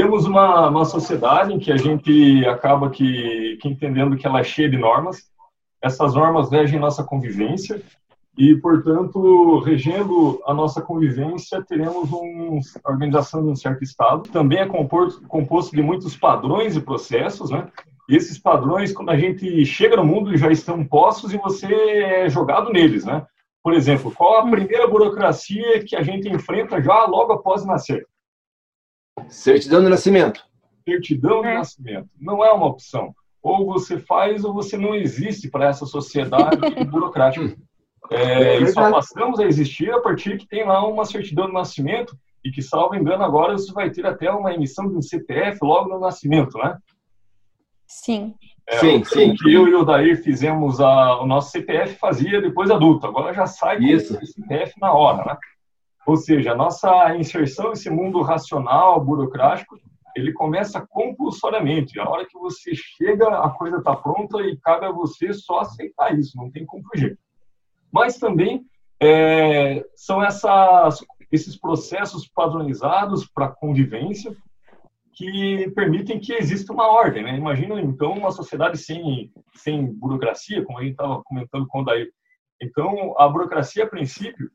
temos uma, uma sociedade em que a gente acaba que, que entendendo que ela é cheia de normas. Essas normas regem nossa convivência e, portanto, regendo a nossa convivência, teremos um, a organização de um certo Estado. Também é composto, composto de muitos padrões e processos, né? E esses padrões, quando a gente chega no mundo, já estão postos e você é jogado neles, né? Por exemplo, qual a primeira burocracia que a gente enfrenta já logo após nascer? Certidão de nascimento. Certidão de é. nascimento. Não é uma opção. Ou você faz ou você não existe para essa sociedade burocrática. É, e só passamos a existir a partir que tem lá uma certidão de nascimento e que, salvo engano, agora você vai ter até uma emissão de um CPF logo no nascimento, né? Sim. É, sim, sim. que eu e o Dair fizemos a, o nosso CPF fazia depois adulto, agora já sai com Isso. o CPF na hora, né? Ou seja, a nossa inserção nesse mundo racional, burocrático, ele começa compulsoriamente. A hora que você chega, a coisa está pronta e cabe a você só aceitar isso, não tem como fugir. Mas também é, são essas, esses processos padronizados para convivência que permitem que exista uma ordem. Né? Imagina, então, uma sociedade sem, sem burocracia, como a gente estava comentando com o Daí. Então, a burocracia, a princípio,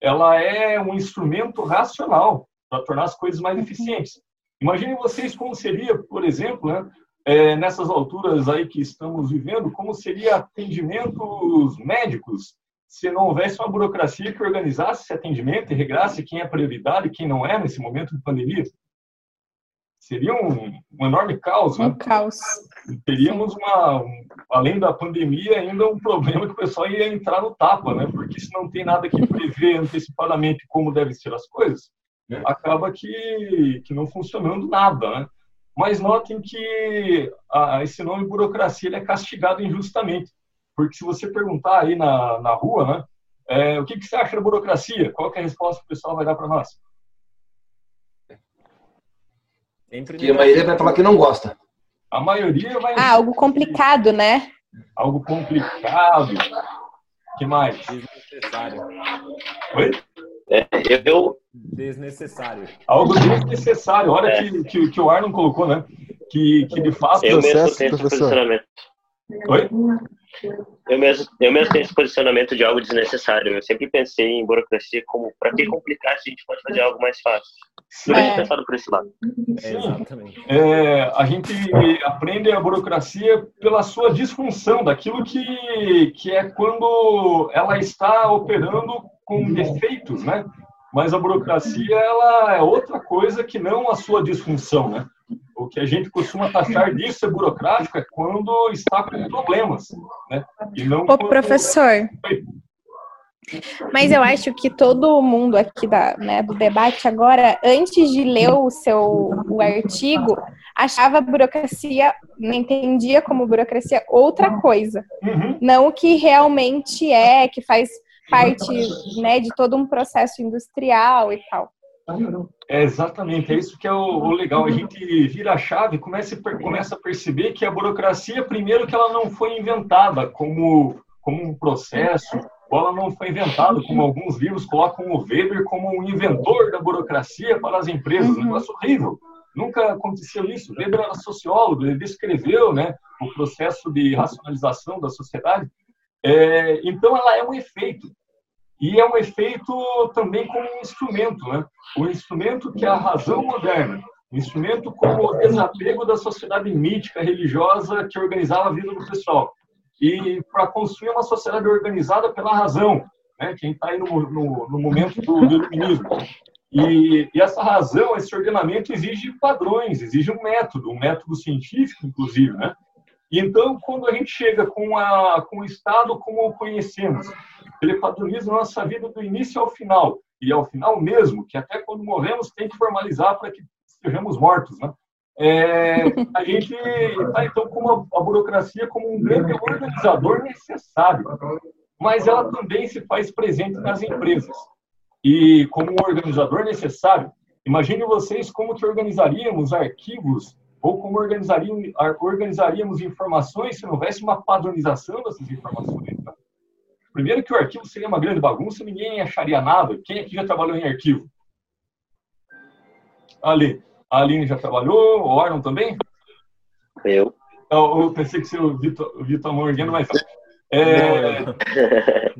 ela é um instrumento racional para tornar as coisas mais eficientes. Imaginem vocês como seria, por exemplo, né, é, nessas alturas aí que estamos vivendo, como seria atendimentos médicos se não houvesse uma burocracia que organizasse esse atendimento e regrasse quem é prioridade e quem não é nesse momento de pandemia. Seria um, um enorme caos, né? Um caos. Teríamos uma, um, além da pandemia, ainda um problema que o pessoal ia entrar no tapa, né? Porque se não tem nada que prever antecipadamente como devem ser as coisas, é. acaba que, que não funcionando nada, né? Mas notem que a, esse nome burocracia ele é castigado injustamente. Porque se você perguntar aí na, na rua, né, é, o que, que você acha da burocracia? Qual é a resposta que o pessoal vai dar para nós? Que a maioria vai falar que não gosta. A maioria vai. Ah, algo complicado, né? Algo complicado. que mais? Desnecessário. Oi? É, eu... Desnecessário. Algo desnecessário. Olha é. que, que, que o Arnon colocou, né? Que, que de fato. Eu mesmo tenho esse posicionamento. Oi? Eu mesmo, eu mesmo tenho esse posicionamento de algo desnecessário. Eu sempre pensei em burocracia como para que complicar se a gente pode fazer algo mais fácil. Sim. É. pensado por esse lado. É, exatamente. É, a gente aprende a burocracia pela sua disfunção, daquilo que, que é quando ela está operando com defeitos, né? Mas a burocracia ela é outra coisa que não a sua disfunção, né? O que a gente costuma taxar disso é burocrático é quando está com problemas, né? E não Ô, professor. Mas eu acho que todo mundo aqui da, né, do debate agora, antes de ler o seu o artigo, achava a burocracia, não entendia como burocracia outra coisa. Uhum. Não o que realmente é, que faz parte né, de todo um processo industrial e tal. É exatamente, é isso que é o, o, legal. A gente vira a chave, começa, começa a perceber que a burocracia, primeiro, que ela não foi inventada como, como um processo, ou ela não foi inventada, como alguns livros colocam o Weber como um inventor da burocracia para as empresas. Um negócio horrível. Nunca aconteceu isso. Weber era sociólogo, ele descreveu né, o processo de racionalização da sociedade. É, então, ela é um efeito. E é um efeito também como um instrumento, né? O instrumento que é a razão moderna, um instrumento como o desapego da sociedade mítica, religiosa que organizava a vida do pessoal. E para construir uma sociedade organizada pela razão, né? Quem está aí no, no, no, momento do, do iluminismo. E, e, essa razão, esse ordenamento exige padrões, exige um método, um método científico, inclusive, né? Então, quando a gente chega com, a, com o Estado como o conhecemos, ele padroniza nossa vida do início ao final, e ao final mesmo, que até quando morremos tem que formalizar para que estejamos mortos, né? É, a gente está, então, com a, a burocracia como um grande organizador necessário, mas ela também se faz presente nas empresas. E como um organizador necessário, imagine vocês como que organizaríamos arquivos ou como organizaríamos, organizaríamos informações se não houvesse uma padronização dessas informações. Né? Primeiro que o arquivo seria uma grande bagunça, ninguém acharia nada. Quem aqui já trabalhou em arquivo? Ali. A Aline já trabalhou, o Arnon também? Eu. Eu, eu pensei que você o Vitor, o Vitor Morgano, mas é,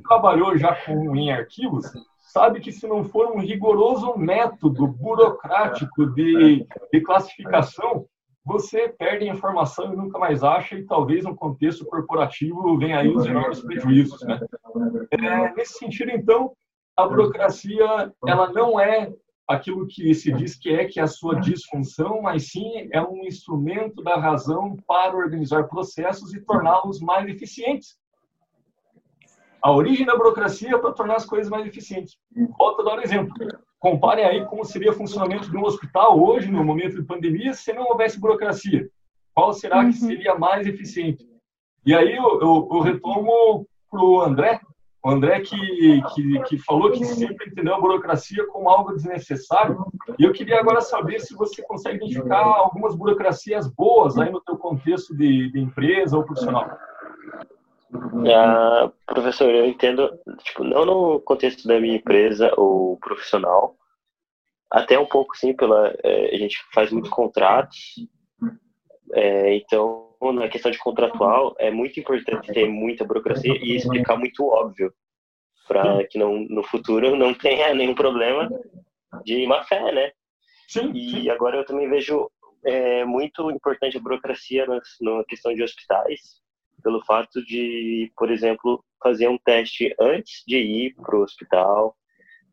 trabalhou já com, em arquivos, sabe que se não for um rigoroso método burocrático de, de classificação, você perde a informação e nunca mais acha, e talvez no contexto corporativo venha aí os enormes prejuízos. Né? É, nesse sentido, então, a burocracia ela não é aquilo que se diz que é, que é a sua disfunção, mas sim é um instrumento da razão para organizar processos e torná-los mais eficientes. A origem da burocracia é para tornar as coisas mais eficientes. Volto a dar um exemplo. Compare aí como seria o funcionamento de um hospital hoje, no momento de pandemia, se não houvesse burocracia. Qual será que uhum. seria mais eficiente? E aí eu, eu, eu retomo para o André, o André que, que, que, falou que sempre entendeu a burocracia como algo desnecessário. E eu queria agora saber se você consegue identificar algumas burocracias boas aí no teu contexto de, de empresa ou profissional. Ah, professor, eu entendo, tipo, não no contexto da minha empresa ou profissional, até um pouco sim, pela, é, a gente faz muitos contratos, é, então na questão de contratual é muito importante ter muita burocracia e explicar muito óbvio para que não, no futuro não tenha nenhum problema de má fé, né? Sim, e agora eu também vejo é, muito importante a burocracia na, na questão de hospitais, pelo fato de, por exemplo, fazer um teste antes de ir para o hospital,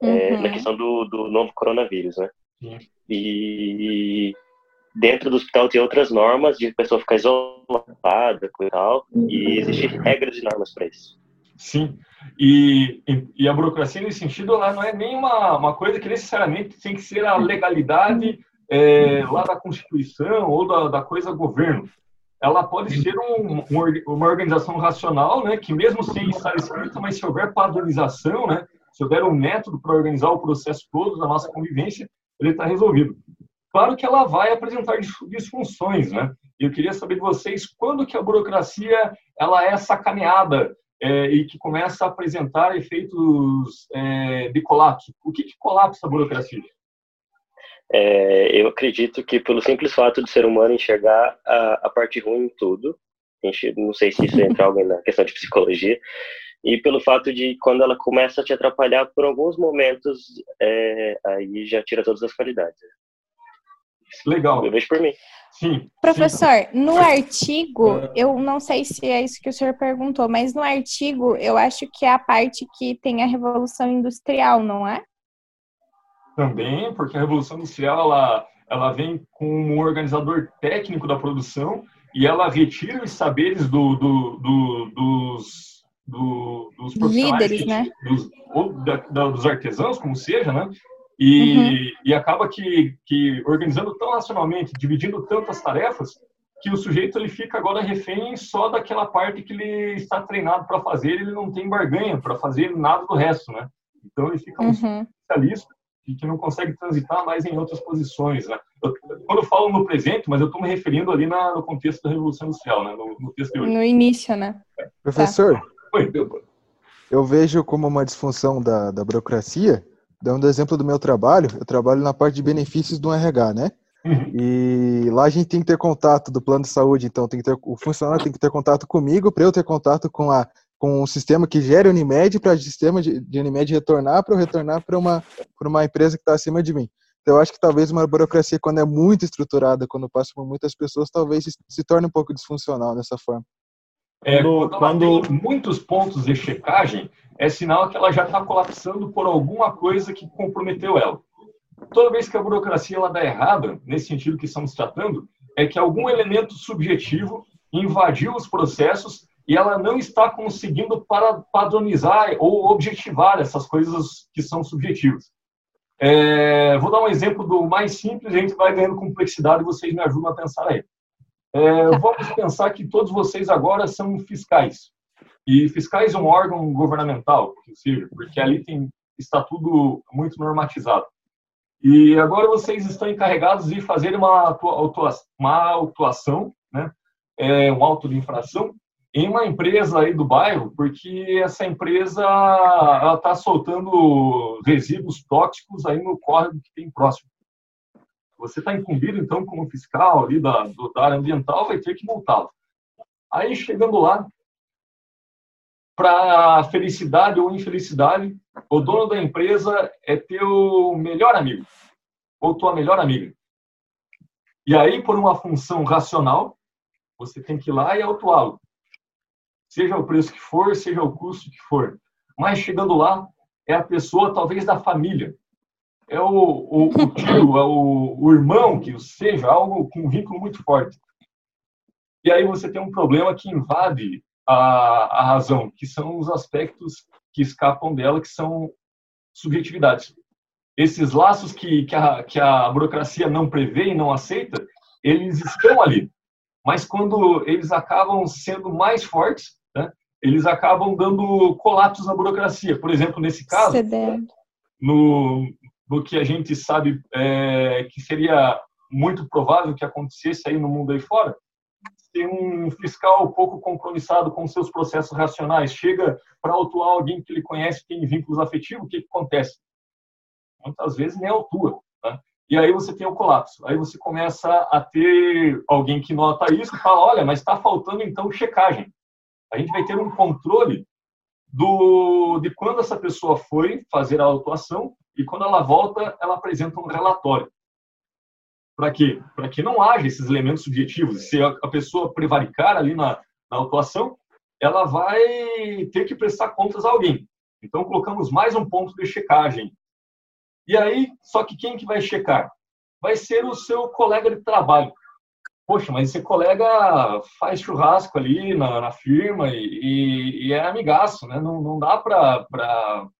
uhum. é, na questão do, do novo coronavírus, né? Sim. E dentro do hospital tem outras normas de pessoa ficar isolada e tal, e existem regras e normas para isso. Sim, e, e, a burocracia nesse sentido ela não é nem uma, uma coisa que necessariamente tem que ser a legalidade é, lá da Constituição ou da, da coisa governo ela pode ser um, uma organização racional, né, que mesmo sem estar escrita, mas se houver padronização, né, se houver um método para organizar o processo todo da nossa convivência, ele está resolvido. Claro que ela vai apresentar disfunções, né? Eu queria saber de vocês quando que a burocracia ela é sacaneada é, e que começa a apresentar efeitos é, de colapso. O que, que colapsa a burocracia? É, eu acredito que pelo simples fato de ser humano enxergar a, a parte ruim em tudo, não sei se isso entra algo na questão de psicologia, e pelo fato de quando ela começa a te atrapalhar por alguns momentos, é, aí já tira todas as qualidades. Legal. Eu vejo por mim. Sim. Professor, sim. no artigo, eu não sei se é isso que o senhor perguntou, mas no artigo eu acho que é a parte que tem a Revolução Industrial, não é? Também, porque a Revolução Industrial ela, ela vem com um organizador técnico da produção e ela retira os saberes do, do, do, dos, do, dos profissionais, Líderes, que, né? dos, ou da, da, dos artesãos, como seja, né? E, uhum. e acaba que, que organizando tão racionalmente, dividindo tantas tarefas, que o sujeito ele fica agora refém só daquela parte que ele está treinado para fazer, ele não tem barganha para fazer nada do resto, né? Então ele fica um uhum. especialista e que não consegue transitar mais em outras posições. Né? Eu, quando eu falo no presente, mas eu estou me referindo ali na, no contexto da Revolução Industrial, né? no, no texto de hoje. No início, né? Professor, tá. Oi. eu vejo como uma disfunção da, da burocracia, dando exemplo do meu trabalho, eu trabalho na parte de benefícios do RH, né? Uhum. E lá a gente tem que ter contato do plano de saúde, então tem que ter, o funcionário tem que ter contato comigo para eu ter contato com a com um sistema que gere Unimed para o sistema de, de Unimed retornar para eu retornar para uma, uma empresa que está acima de mim. Então, eu acho que talvez uma burocracia, quando é muito estruturada, quando passa por muitas pessoas, talvez se, se torne um pouco disfuncional dessa forma. É, quando, quando tem muitos pontos de checagem, é sinal que ela já está colapsando por alguma coisa que comprometeu ela. Toda vez que a burocracia ela dá errada, nesse sentido que estamos tratando, é que algum elemento subjetivo invadiu os processos e ela não está conseguindo para padronizar ou objetivar essas coisas que são subjetivas. É, vou dar um exemplo do mais simples, a gente vai ganhando complexidade e vocês me ajudam a pensar aí. É, vamos pensar que todos vocês agora são fiscais. E fiscais é um órgão governamental, porque ali tem, está tudo muito normatizado. E agora vocês estão encarregados de fazer uma, uma autuação, né? é, um auto de infração, em uma empresa aí do bairro, porque essa empresa está soltando resíduos tóxicos aí no córrego que tem próximo. Você está incumbido, então, como fiscal ali da, do, da área ambiental, vai ter que multá-lo. Aí, chegando lá, para felicidade ou infelicidade, o dono da empresa é teu melhor amigo ou tua melhor amiga. E aí, por uma função racional, você tem que ir lá e autuá-lo. Seja o preço que for, seja o custo que for. Mas chegando lá, é a pessoa talvez da família. É o, o, o tio, é o, o irmão, que seja, algo com um vínculo muito forte. E aí você tem um problema que invade a, a razão, que são os aspectos que escapam dela, que são subjetividades. Esses laços que, que, a, que a burocracia não prevê e não aceita, eles estão ali. Mas quando eles acabam sendo mais fortes, né, eles acabam dando colapsos na burocracia. Por exemplo, nesse caso, no, no que a gente sabe é, que seria muito provável que acontecesse aí no mundo aí fora, tem um fiscal pouco compromissado com seus processos racionais chega para autuar alguém que ele conhece tem vínculos afetivos, o que, que acontece? Muitas vezes nem autua. Tá? E aí você tem o colapso. Aí você começa a ter alguém que nota isso e fala, olha, mas está faltando então checagem. A gente vai ter um controle do, de quando essa pessoa foi fazer a autuação e quando ela volta, ela apresenta um relatório. Para quê? Para que não haja esses elementos subjetivos. Se a pessoa prevaricar ali na, na autuação, ela vai ter que prestar contas a alguém. Então, colocamos mais um ponto de checagem. E aí, só que quem que vai checar? Vai ser o seu colega de trabalho. Poxa, mas esse colega faz churrasco ali na, na firma e, e, é amigaço, né? Não, não dá para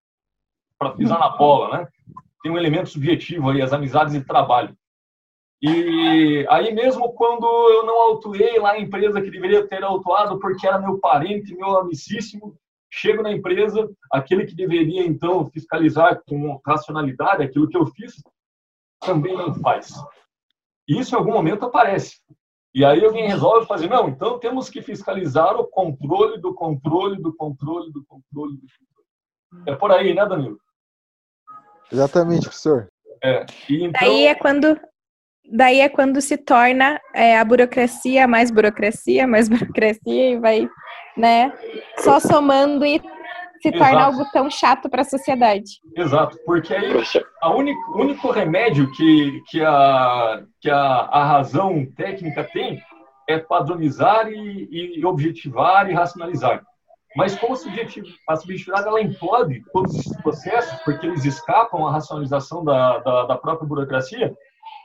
pisar na bola, né? Tem um elemento subjetivo aí, as amizades de trabalho. E aí mesmo quando eu não autuei lá a empresa que deveria ter autuado porque era meu parente, meu amicíssimo, chego na empresa, aquele que deveria então fiscalizar com racionalidade aquilo que eu fiz, também não faz. Isso em algum momento aparece. E aí alguém resolve fazer, não, então temos que fiscalizar o controle do controle do controle do controle do controle. É por aí, né, Danilo? Exatamente, professor. É. E então... Daí é quando daí é quando se torna é, a burocracia mais burocracia, mais burocracia e vai, né, só somando e se Exato. torna algo tão chato para a sociedade. Exato, porque aí a único, o único remédio que, que, a, que a, a razão técnica tem é padronizar e, e objetivar e racionalizar. Mas como a subjetividade ela implode todos esses processos, porque eles escapam à racionalização da, da, da própria burocracia,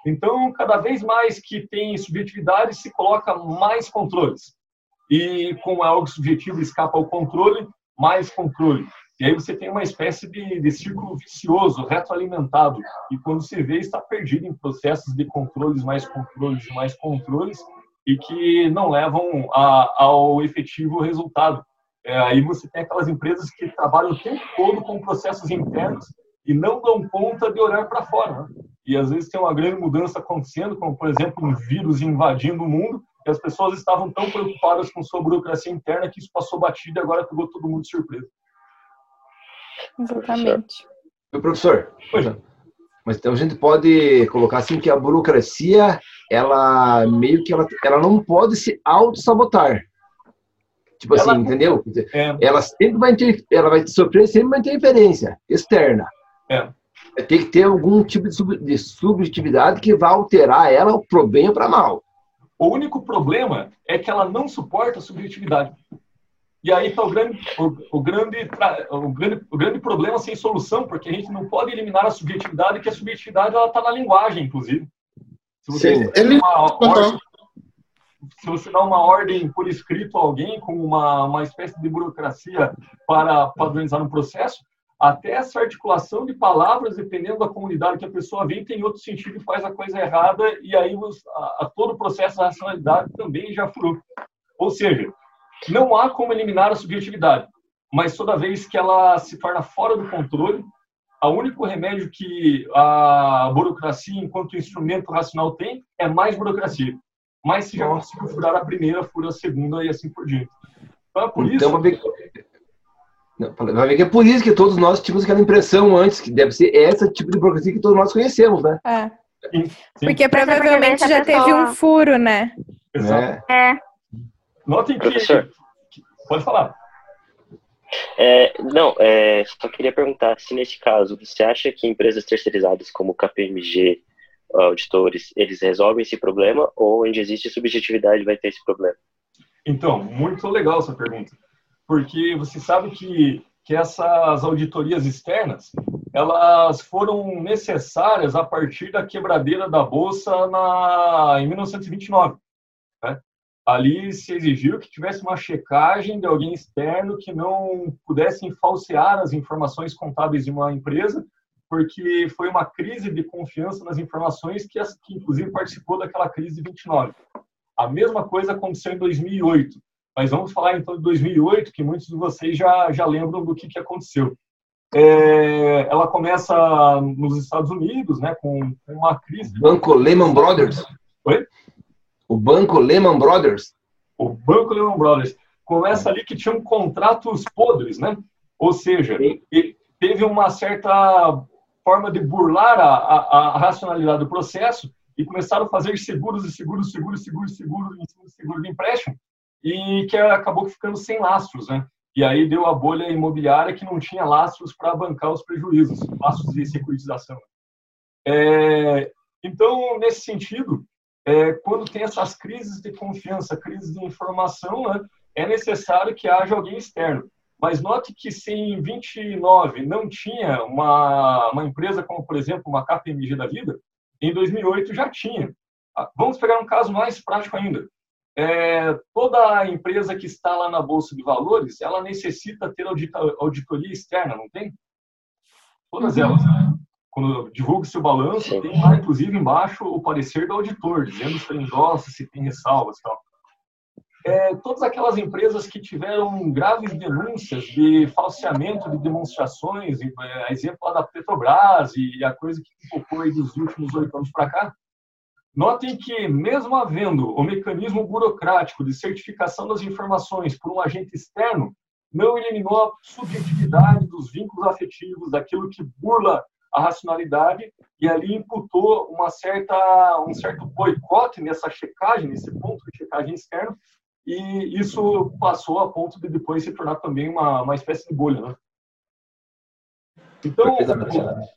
então, cada vez mais que tem subjetividade, se coloca mais controles. E como é algo subjetivo, escapa ao controle, mais controle. E aí você tem uma espécie de, de círculo vicioso, retroalimentado. E quando se vê, está perdido em processos de controles, mais controles, mais controles, e que não levam a, ao efetivo resultado. É, aí você tem aquelas empresas que trabalham o tempo todo com processos internos e não dão conta de olhar para fora. Né? E às vezes tem uma grande mudança acontecendo, como por exemplo um vírus invadindo o mundo, e as pessoas estavam tão preocupadas com sua burocracia interna que isso passou batido e agora pegou todo mundo de surpresa. Exatamente. Meu professor, pois mas então a gente pode colocar assim que a burocracia, ela meio que ela, ela não pode se auto-sabotar. Tipo assim, ela, entendeu? É. Ela sempre vai ter, ela vai sofrer sempre uma interferência externa. É. Tem que ter algum tipo de, sub, de subjetividade que vai alterar ela pro bem ou para mal. O único problema é que ela não suporta a subjetividade. E aí está o grande, o, o, grande, o, grande, o grande problema sem solução, porque a gente não pode eliminar a subjetividade, que a subjetividade está na linguagem, inclusive. Se você, Sim, ele... uma ordem, se você dá uma ordem por escrito a alguém com uma, uma espécie de burocracia para padronizar um processo, até essa articulação de palavras, dependendo da comunidade que a pessoa vem, tem outro sentido e faz a coisa errada, e aí os, a, a, todo o processo da racionalidade também já furou. Ou seja, não há como eliminar a subjetividade, mas toda vez que ela se torna fora do controle, o único remédio que a burocracia, enquanto instrumento racional, tem é mais burocracia. Mas se já conseguiu furar a primeira, fura a segunda e assim por diante. Então, é por então, isso... Vai ver que é por isso que todos nós tínhamos aquela impressão antes, que deve ser esse tipo de burocracia que todos nós conhecemos, né? É. Sim, sim. Porque provavelmente já teve um furo, né? Exato. É. É, Notem que, Professor. que- Pode falar. É, não, é, só queria perguntar se nesse caso você acha que empresas terceirizadas como KPMG, auditores, eles resolvem esse problema ou onde existe subjetividade vai ter esse problema? Então, muito legal essa pergunta. Porque você sabe que, que essas auditorias externas, elas foram necessárias a partir da quebradeira da Bolsa na, em 1929. né? Ali se exigiu que tivesse uma checagem de alguém externo que não pudessem falsear as informações contábeis de uma empresa, porque foi uma crise de confiança nas informações que, que inclusive participou daquela crise de 29. A mesma coisa aconteceu em 2008. Mas vamos falar então de 2008, que muitos de vocês já, já lembram do que, que aconteceu. É, ela começa nos Estados Unidos, né, com com uma crise. Banco Lehman Brothers. Oi? O Banco Lehman Brothers. O Banco Lehman Brothers começa ali que tinham contratos podres, né? Ou seja, teve uma certa forma de burlar a, a, a racionalidade do processo e começaram a fazer seguros e seguros, seguros, seguros, seguros, em cima de seguro de empréstimo e que acabou ficando sem lastros, né? E aí deu a bolha imobiliária que não tinha lastros para bancar os prejuízos, lastros de securitização. É, então, nesse sentido, é, quando tem essas crises de confiança, crises de informação, né, é necessário que haja alguém externo. Mas note que se em 29 não tinha uma, uma empresa como, por exemplo, uma KPMG da vida, em 2008 já tinha. Ah, Vamos pegar um caso mais prático ainda. É, toda empresa que está lá na Bolsa de Valores, ela necessita ter audita- auditoria externa, não tem? Todas elas. Quando divulga seu balanço, tem lá, inclusive, embaixo o parecer do auditor, dizendo se tem endossa, se tem ressalvas tal. É, todas aquelas empresas que tiveram graves denúncias de falseamento de demonstrações, é, exemplo lá da Petrobras e a coisa que ficou aí dos últimos oito anos para cá, Notem que, mesmo havendo o mecanismo burocrático de certificação das informações por um agente externo, não eliminou a subjetividade dos vínculos afetivos, daquilo que burla a racionalidade, e ali imputou uma certa, um certo boicote nessa checagem, nesse ponto de checagem externo, e isso passou a ponto de depois se tornar também uma, uma espécie de bolha. Né? Então,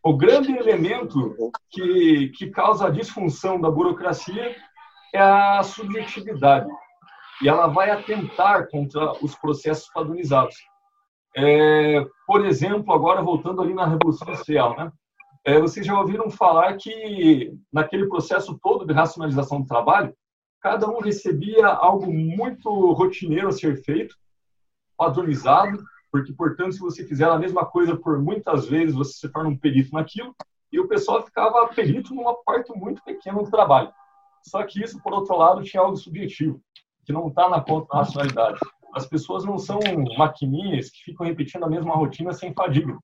o, o grande elemento que, que causa a disfunção da burocracia é a subjetividade. E ela vai atentar contra os processos padronizados. É, por exemplo, agora voltando ali na Revolução Industrial, né? É, vocês já ouviram falar que naquele processo todo de racionalização do trabalho, cada um recebia algo muito rotineiro a ser feito, padronizado, porque, portanto, se você fizer a mesma coisa por muitas vezes, você se torna um perito naquilo, e o pessoal ficava perito numa parte muito pequena do trabalho. Só que isso, por outro lado, tinha algo subjetivo, que não está na conta da racionalidade. As pessoas não são maquininhas que ficam repetindo a mesma rotina sem fadiga.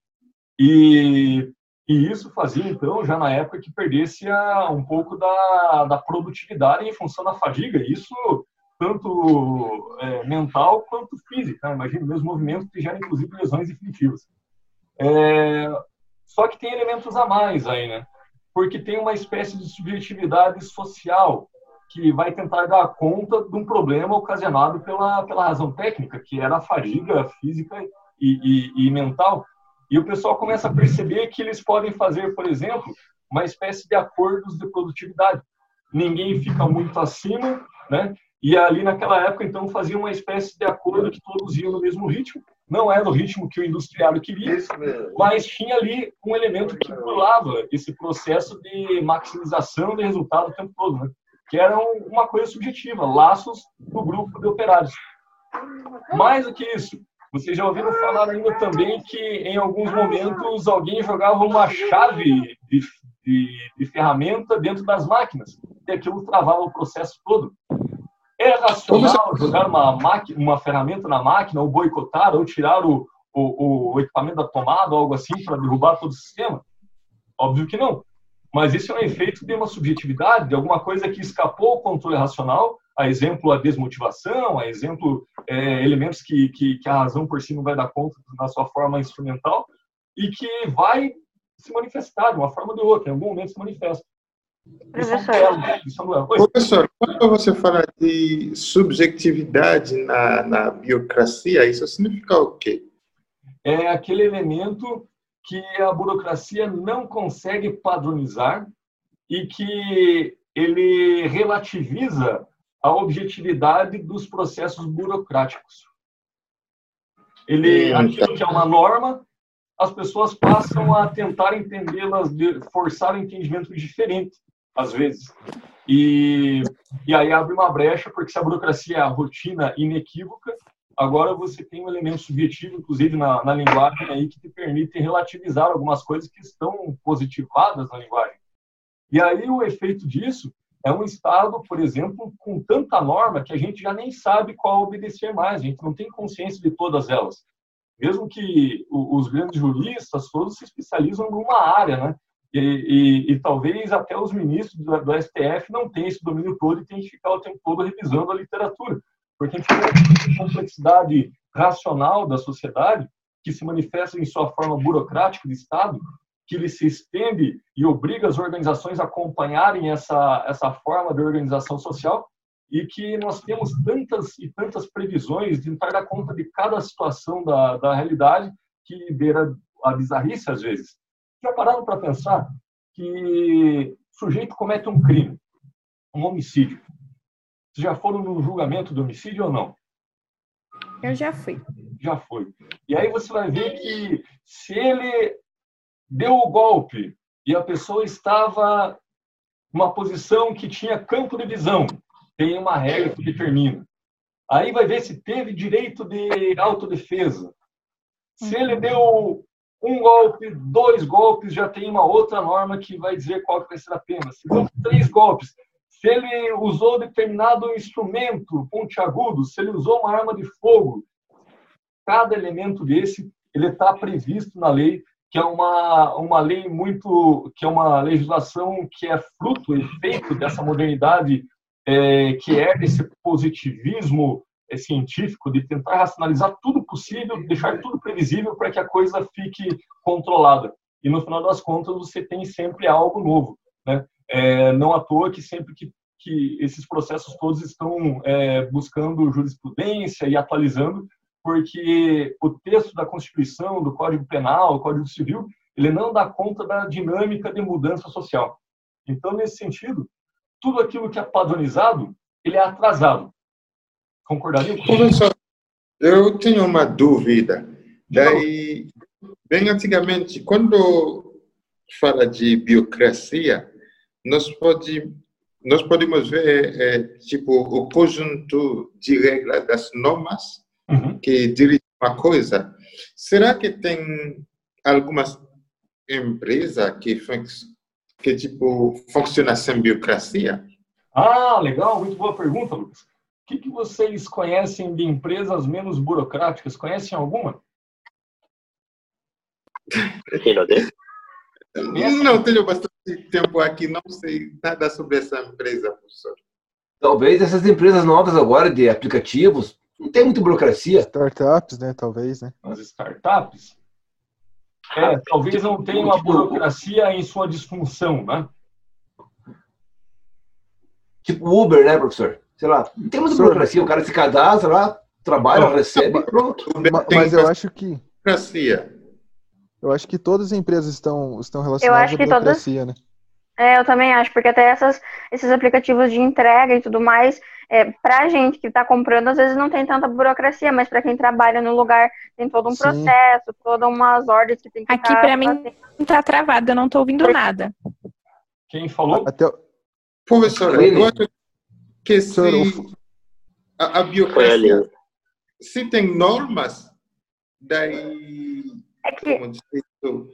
E, e isso fazia, então, já na época, que perdesse a, um pouco da, da produtividade em função da fadiga. Isso tanto é, mental quanto física. Né? Imagina, meus movimentos que geram, inclusive, lesões definitivas. É, só que tem elementos a mais aí, né? Porque tem uma espécie de subjetividade social que vai tentar dar conta de um problema ocasionado pela, pela razão técnica, que era a fadiga física e, e, e mental. E o pessoal começa a perceber que eles podem fazer, por exemplo, uma espécie de acordos de produtividade. Ninguém fica muito acima, né? E ali naquela época, então, fazia uma espécie de acordo que todos iam no mesmo ritmo. Não era o ritmo que o industriário queria, mas tinha ali um elemento que pulava esse processo de maximização de resultado o tempo todo, né? que era uma coisa subjetiva, laços do grupo de operários. Mais do que isso, vocês já ouviram falar ainda também que em alguns momentos alguém jogava uma chave de, de, de ferramenta dentro das máquinas e aquilo travava o processo todo. É racional jogar uma, máquina, uma ferramenta na máquina, ou boicotar, ou tirar o, o, o equipamento da tomada, ou algo assim, para derrubar todo o sistema? Óbvio que não. Mas isso é um efeito de uma subjetividade, de alguma coisa que escapou ao controle racional, a exemplo a desmotivação, a exemplo é, elementos que, que, que, a razão por si não vai dar conta na sua forma instrumental e que vai se manifestar de uma forma ou de outra, em algum momento se manifesta. São Professor. Quando você fala de subjetividade na, na biocracia, isso significa o quê? é aquele elemento que a burocracia não consegue padronizar e que ele relativiza a objetividade dos processos burocráticos. Ele, aquilo que é uma norma, as pessoas passam a tentar entendê-las, de- forçar o entendimento diferente, às vezes. E, e aí abre uma brecha, porque se a burocracia é a rotina inequívoca, agora você tem um elemento subjetivo, inclusive na, na linguagem, aí, que te permite relativizar algumas coisas que estão positivadas na linguagem. E aí o efeito disso é um estado, por exemplo, com tanta norma que a gente já nem sabe qual obedecer mais, a gente não tem consciência de todas elas. Mesmo que os grandes juristas todos se especializam numa área, né? E, e- e talvez até os ministros do, do STF não tenham esse domínio todo e tenham que ficar o tempo todo revisando a literatura. Porque a gente tem uma complexidade racional da sociedade que se manifesta em sua forma burocrática de Estado, que ele se estende e obriga as organizações a acompanharem essa, essa forma de organização social e que nós temos tantas e tantas previsões de tentar dar conta de cada situação da, da realidade que beira a bizarrice às vezes. Já pararam para pensar que o sujeito comete um crime, um homicídio. Vocês já foram no julgamento do homicídio ou não? Eu já fui. já foi. E aí você vai ver que se ele deu o golpe e a pessoa estava numa posição que tinha campo de visão, tem uma regra que determina. Aí vai ver se teve direito de autodefesa. Se ele deu um golpe, dois golpes, já tem uma outra norma que vai dizer qual que vai ser a pena. Se três golpes, se ele usou determinado instrumento pontiagudo, se ele usou uma arma de fogo, cada elemento desse ele está previsto na lei que é uma uma lei muito que é uma legislação que é fruto efeito dessa modernidade é, que é esse positivismo científico de tentar racionalizar tudo possível deixar tudo previsível para que a coisa fique controlada e no final das contas você tem sempre algo novo né é, não à toa que sempre que que esses processos todos estão é, buscando jurisprudência e atualizando porque o texto da Constituição, do Código Penal, do Código Civil, ele não dá conta da dinâmica de mudança social. Então, nesse sentido, tudo aquilo que é padronizado, ele é atrasado. Concordaria com? Professor, eu tenho uma dúvida. Daí, bem antigamente, quando fala de biocracia, nós, pode, nós podemos ver é, tipo o conjunto de regras das normas Uhum. que dirigem uma coisa. Será que tem algumas empresas que, fun- que tipo funciona sem biocracia? Ah, legal, muito boa pergunta, Lucas. O que, que vocês conhecem de empresas menos burocráticas? Conhecem alguma? Não tenho bastante tempo aqui, não sei nada sobre essa empresa, professor. Talvez essas empresas novas agora de aplicativos não tem muita burocracia. Startups, né? Talvez, né? As startups? É, talvez não tenham uma burocracia em sua disfunção, né? Tipo Uber, né, professor? Sei lá, não tem muita burocracia. O cara se cadastra lá, trabalha, Não. recebe pronto. Mas eu acho que burocracia. eu acho que todas as empresas estão, estão relacionadas acho à que todas- burocracia, né? É, eu também acho, porque até essas, esses aplicativos de entrega e tudo mais, é, pra gente que tá comprando, às vezes não tem tanta burocracia, mas pra quem trabalha no lugar, tem todo um Sim. processo, todas umas ordens que tem que Aqui, tá pra mim. Não tá travado, eu não tô ouvindo nada. Quem falou? Até o- Professor, eu acho que se a, a biocracia, se tem normas, daí, É que, como isso,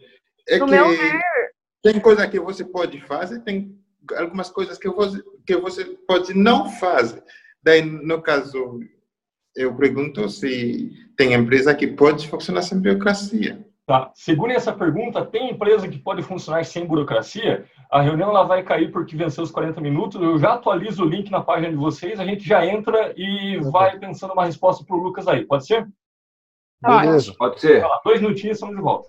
é no que meu ver, tem coisa que você pode fazer, tem algumas coisas que você, que você pode não fazer. Daí, no caso, eu pergunto se tem empresa que pode funcionar sem burocracia. Tá. Segurem essa pergunta. Tem empresa que pode funcionar sem burocracia? A reunião ela vai cair porque venceu os 40 minutos. Eu já atualizo o link na página de vocês. A gente já entra e vai pensando uma resposta para o Lucas aí. Pode ser? Beleza. Pode ser. Lá, dois minutinhos, estamos de volta.